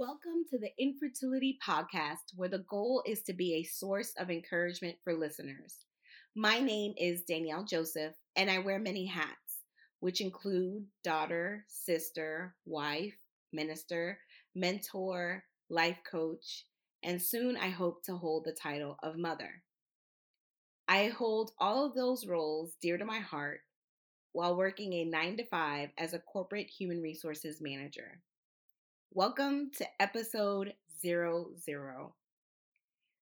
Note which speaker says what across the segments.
Speaker 1: Welcome to the Infertility Podcast, where the goal is to be a source of encouragement for listeners. My name is Danielle Joseph, and I wear many hats, which include daughter, sister, wife, minister, mentor, life coach, and soon I hope to hold the title of mother. I hold all of those roles dear to my heart while working a nine to five as a corporate human resources manager. Welcome to episode zero zero.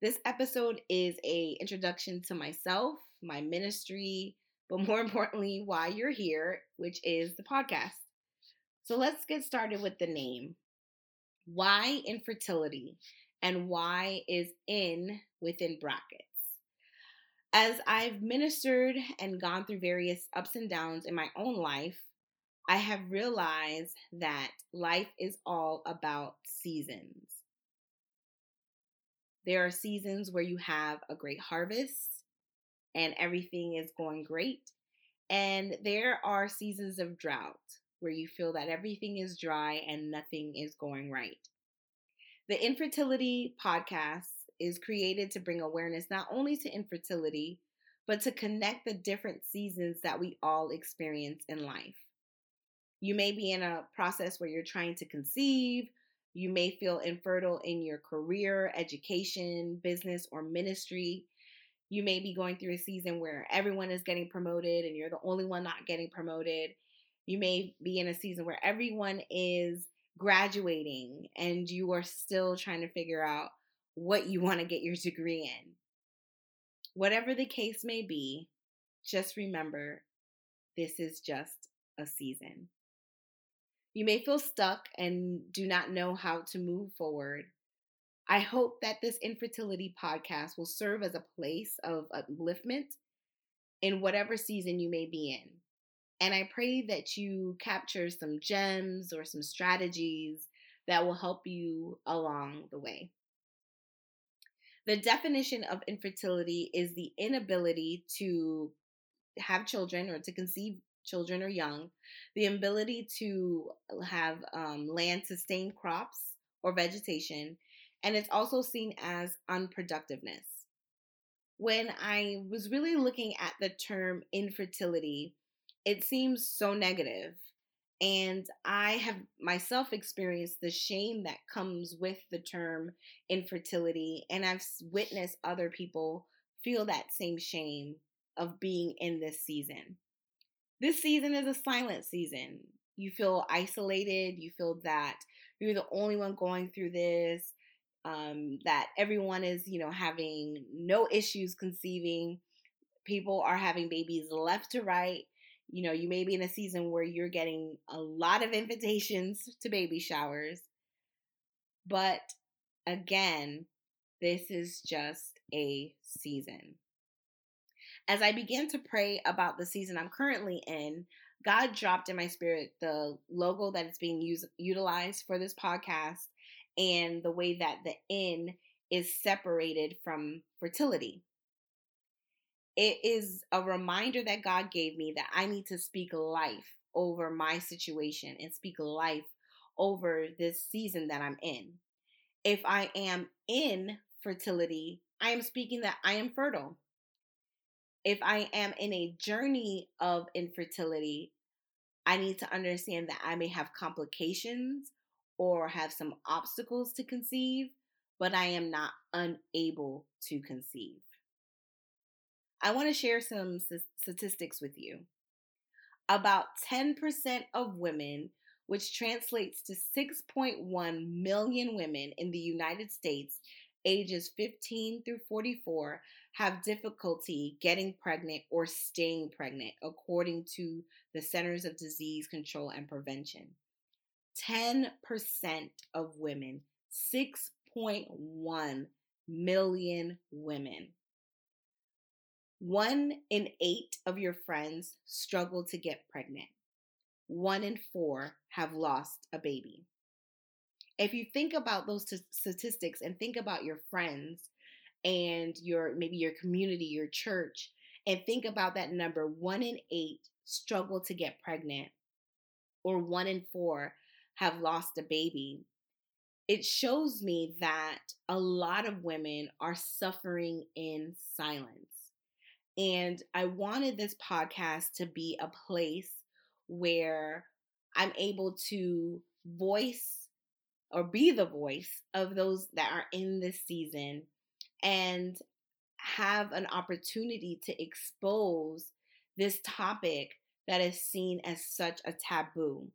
Speaker 1: This episode is a introduction to myself, my ministry, but more importantly, why you're here, which is the podcast. So let's get started with the name. Why infertility and why is in within brackets? As I've ministered and gone through various ups and downs in my own life, I have realized that life is all about seasons. There are seasons where you have a great harvest and everything is going great. And there are seasons of drought where you feel that everything is dry and nothing is going right. The Infertility Podcast is created to bring awareness not only to infertility, but to connect the different seasons that we all experience in life. You may be in a process where you're trying to conceive. You may feel infertile in your career, education, business, or ministry. You may be going through a season where everyone is getting promoted and you're the only one not getting promoted. You may be in a season where everyone is graduating and you are still trying to figure out what you want to get your degree in. Whatever the case may be, just remember this is just a season. You may feel stuck and do not know how to move forward. I hope that this infertility podcast will serve as a place of upliftment in whatever season you may be in. And I pray that you capture some gems or some strategies that will help you along the way. The definition of infertility is the inability to have children or to conceive children or young, the ability to have um, land sustain crops or vegetation, and it's also seen as unproductiveness. When I was really looking at the term infertility, it seems so negative. And I have myself experienced the shame that comes with the term infertility. And I've witnessed other people feel that same shame of being in this season. This season is a silent season. You feel isolated. You feel that you're the only one going through this. Um, that everyone is, you know, having no issues conceiving. People are having babies left to right. You know, you may be in a season where you're getting a lot of invitations to baby showers. But again, this is just a season. As I began to pray about the season I'm currently in, God dropped in my spirit the logo that is being used utilized for this podcast and the way that the in is separated from fertility. It is a reminder that God gave me that I need to speak life over my situation and speak life over this season that I'm in. If I am in fertility, I am speaking that I am fertile if I am in a journey of infertility, I need to understand that I may have complications or have some obstacles to conceive, but I am not unable to conceive. I want to share some statistics with you. About 10% of women, which translates to 6.1 million women in the United States, ages 15 through 44 have difficulty getting pregnant or staying pregnant, according to the Centers of Disease Control and Prevention. 10% of women, 6.1 million women. One in eight of your friends struggle to get pregnant. One in four have lost a baby. If you think about those t- statistics and think about your friends and your maybe your community, your church, and think about that number one in eight struggle to get pregnant, or one in four have lost a baby, it shows me that a lot of women are suffering in silence. And I wanted this podcast to be a place where I'm able to voice or be the voice of those that are in this season and have an opportunity to expose this topic that is seen as such a taboo.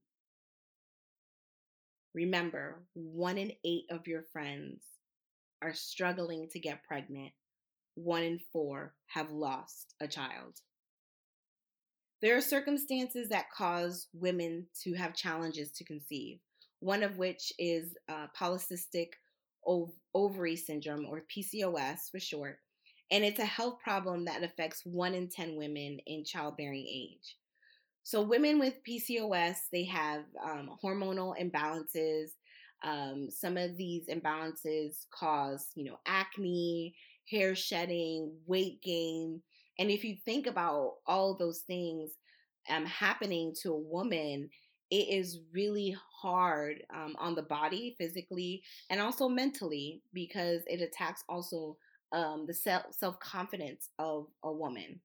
Speaker 1: Remember, one in eight of your friends are struggling to get pregnant. One in four have lost a child. There are circumstances that cause women to have challenges to conceive, one of which is uh, polycystic ov- ovary syndrome, or PCOS for short, and it's a health problem that affects one in 10 women in childbearing age. So women with PCOS, they have um, hormonal imbalances. Um, some of these imbalances cause, you know, acne, hair shedding, weight gain. And if you think about all those things um, happening to a woman, it is really hard um, on the body physically and also mentally because it attacks also um, the self confidence of a woman.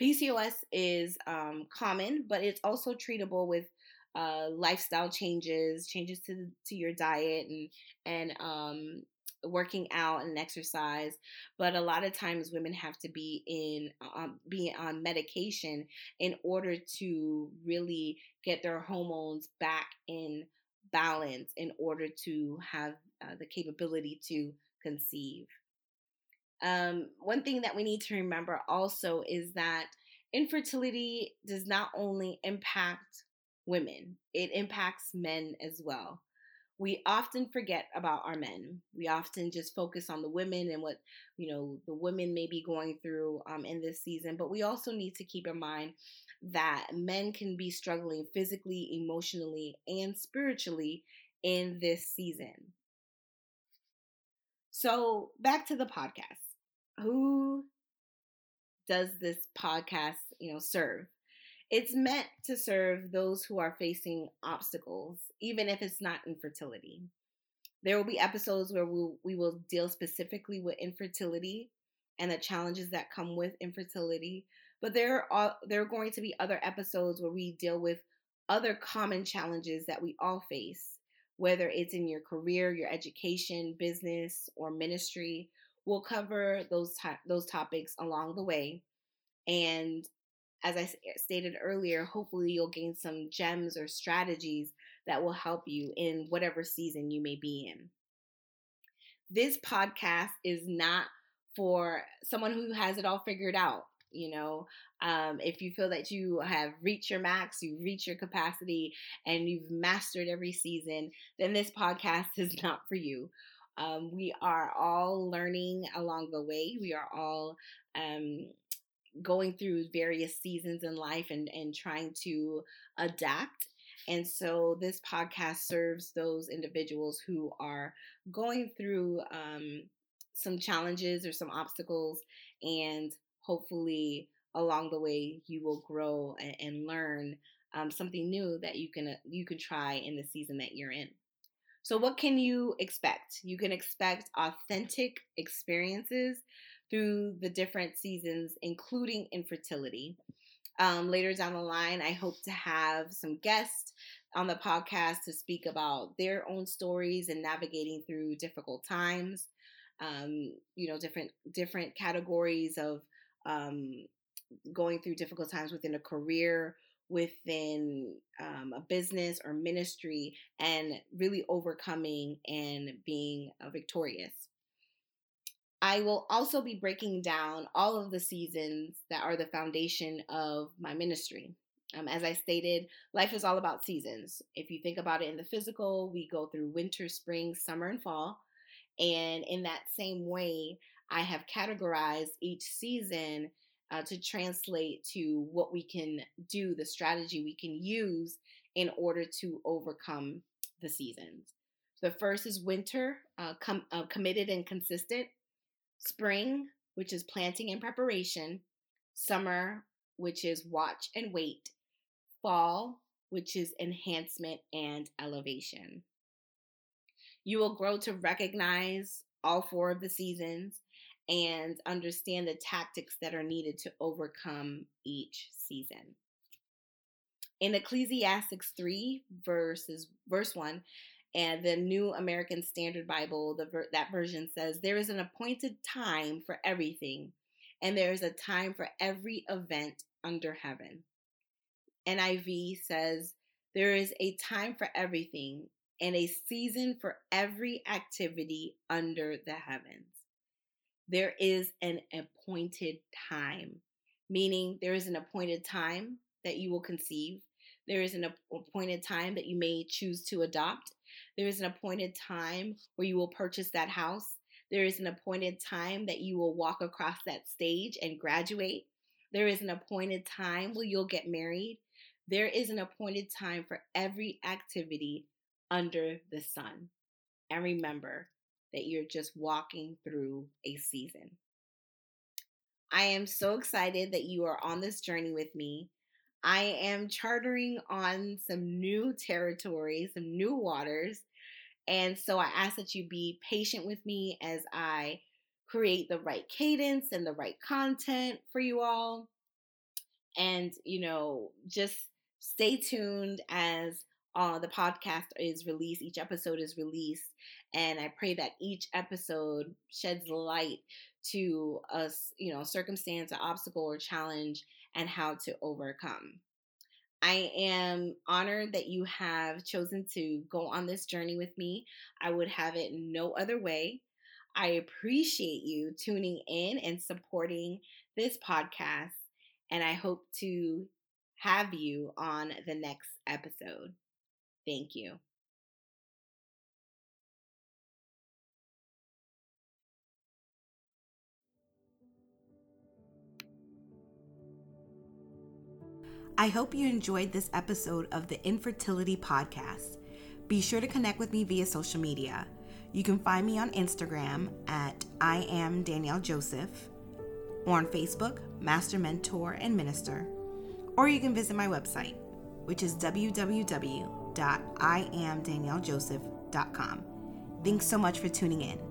Speaker 1: PCOS is um, common, but it's also treatable with uh, lifestyle changes, changes to to your diet, and and um, working out and exercise. But a lot of times, women have to be in um, be on medication in order to really get their hormones back in balance, in order to have uh, the capability to conceive. Um, one thing that we need to remember also is that infertility does not only impact women, it impacts men as well. We often forget about our men. We often just focus on the women and what you know the women may be going through um, in this season. But we also need to keep in mind that men can be struggling physically, emotionally, and spiritually in this season. So back to the podcast who does this podcast, you know, serve? It's meant to serve those who are facing obstacles, even if it's not infertility. There will be episodes where we, we will deal specifically with infertility and the challenges that come with infertility. But there are there are going to be other episodes where we deal with other common challenges that we all face, whether it's in your career, your education, business, or ministry, We'll cover those to- those topics along the way, and as I stated earlier, hopefully you'll gain some gems or strategies that will help you in whatever season you may be in. This podcast is not for someone who has it all figured out. You know, um, if you feel that you have reached your max, you've reached your capacity, and you've mastered every season, then this podcast is not for you. Um, we are all learning along the way. We are all um, going through various seasons in life and, and trying to adapt. And so this podcast serves those individuals who are going through um, some challenges or some obstacles, and hopefully along the way you will grow and, and learn um, something new that you can you can try in the season that you're in. So, what can you expect? You can expect authentic experiences through the different seasons, including infertility. Um, later down the line, I hope to have some guests on the podcast to speak about their own stories and navigating through difficult times. Um, you know, different different categories of um, going through difficult times within a career within um, a business or ministry and really overcoming and being uh, victorious. I will also be breaking down all of the seasons that are the foundation of my ministry. Um, as I stated, life is all about seasons. If you think about it in the physical, we go through winter, spring, summer, and fall. And in that same way, I have categorized each season uh, to translate to what we can do, the strategy we can use in order to overcome the seasons. The first is winter, uh, com- uh, committed and consistent. Spring, which is planting and preparation. Summer, which is watch and wait. Fall, which is enhancement and elevation. You will grow to recognize all four of the seasons and understand the tactics that are needed to overcome each season. In Ecclesiastes 3 verses verse 1 and the New American Standard Bible, the that version says there is an appointed time for everything and there is a time for every event under heaven. NIV says there is a time for everything and a season for every activity under the heavens. There is an appointed time, meaning there is an appointed time that you will conceive. There is an appointed time that you may choose to adopt. There is an appointed time where you will purchase that house. There is an appointed time that you will walk across that stage and graduate. There is an appointed time where you'll get married. There is an appointed time for every activity under the sun. And remember that you're just walking through a season. I am so excited that you are on this journey with me. I am chartering on some new territory, some new waters. And so I ask that you be patient with me as I create the right cadence and the right content for you all. And, you know, just stay tuned as uh, the podcast is released, each episode is released. And I pray that each episode sheds light to us, you know, circumstance, or obstacle, or challenge, and how to overcome. I am honored that you have chosen to go on this journey with me. I would have it no other way. I appreciate you tuning in and supporting this podcast, and I hope to have you on the next episode. Thank you. I hope you enjoyed this episode of the Infertility Podcast. Be sure to connect with me via social media. You can find me on Instagram at I am Danielle Joseph, or on Facebook, Master Mentor and Minister, or you can visit my website, which is www.iamdaniellejoseph.com. Thanks so much for tuning in.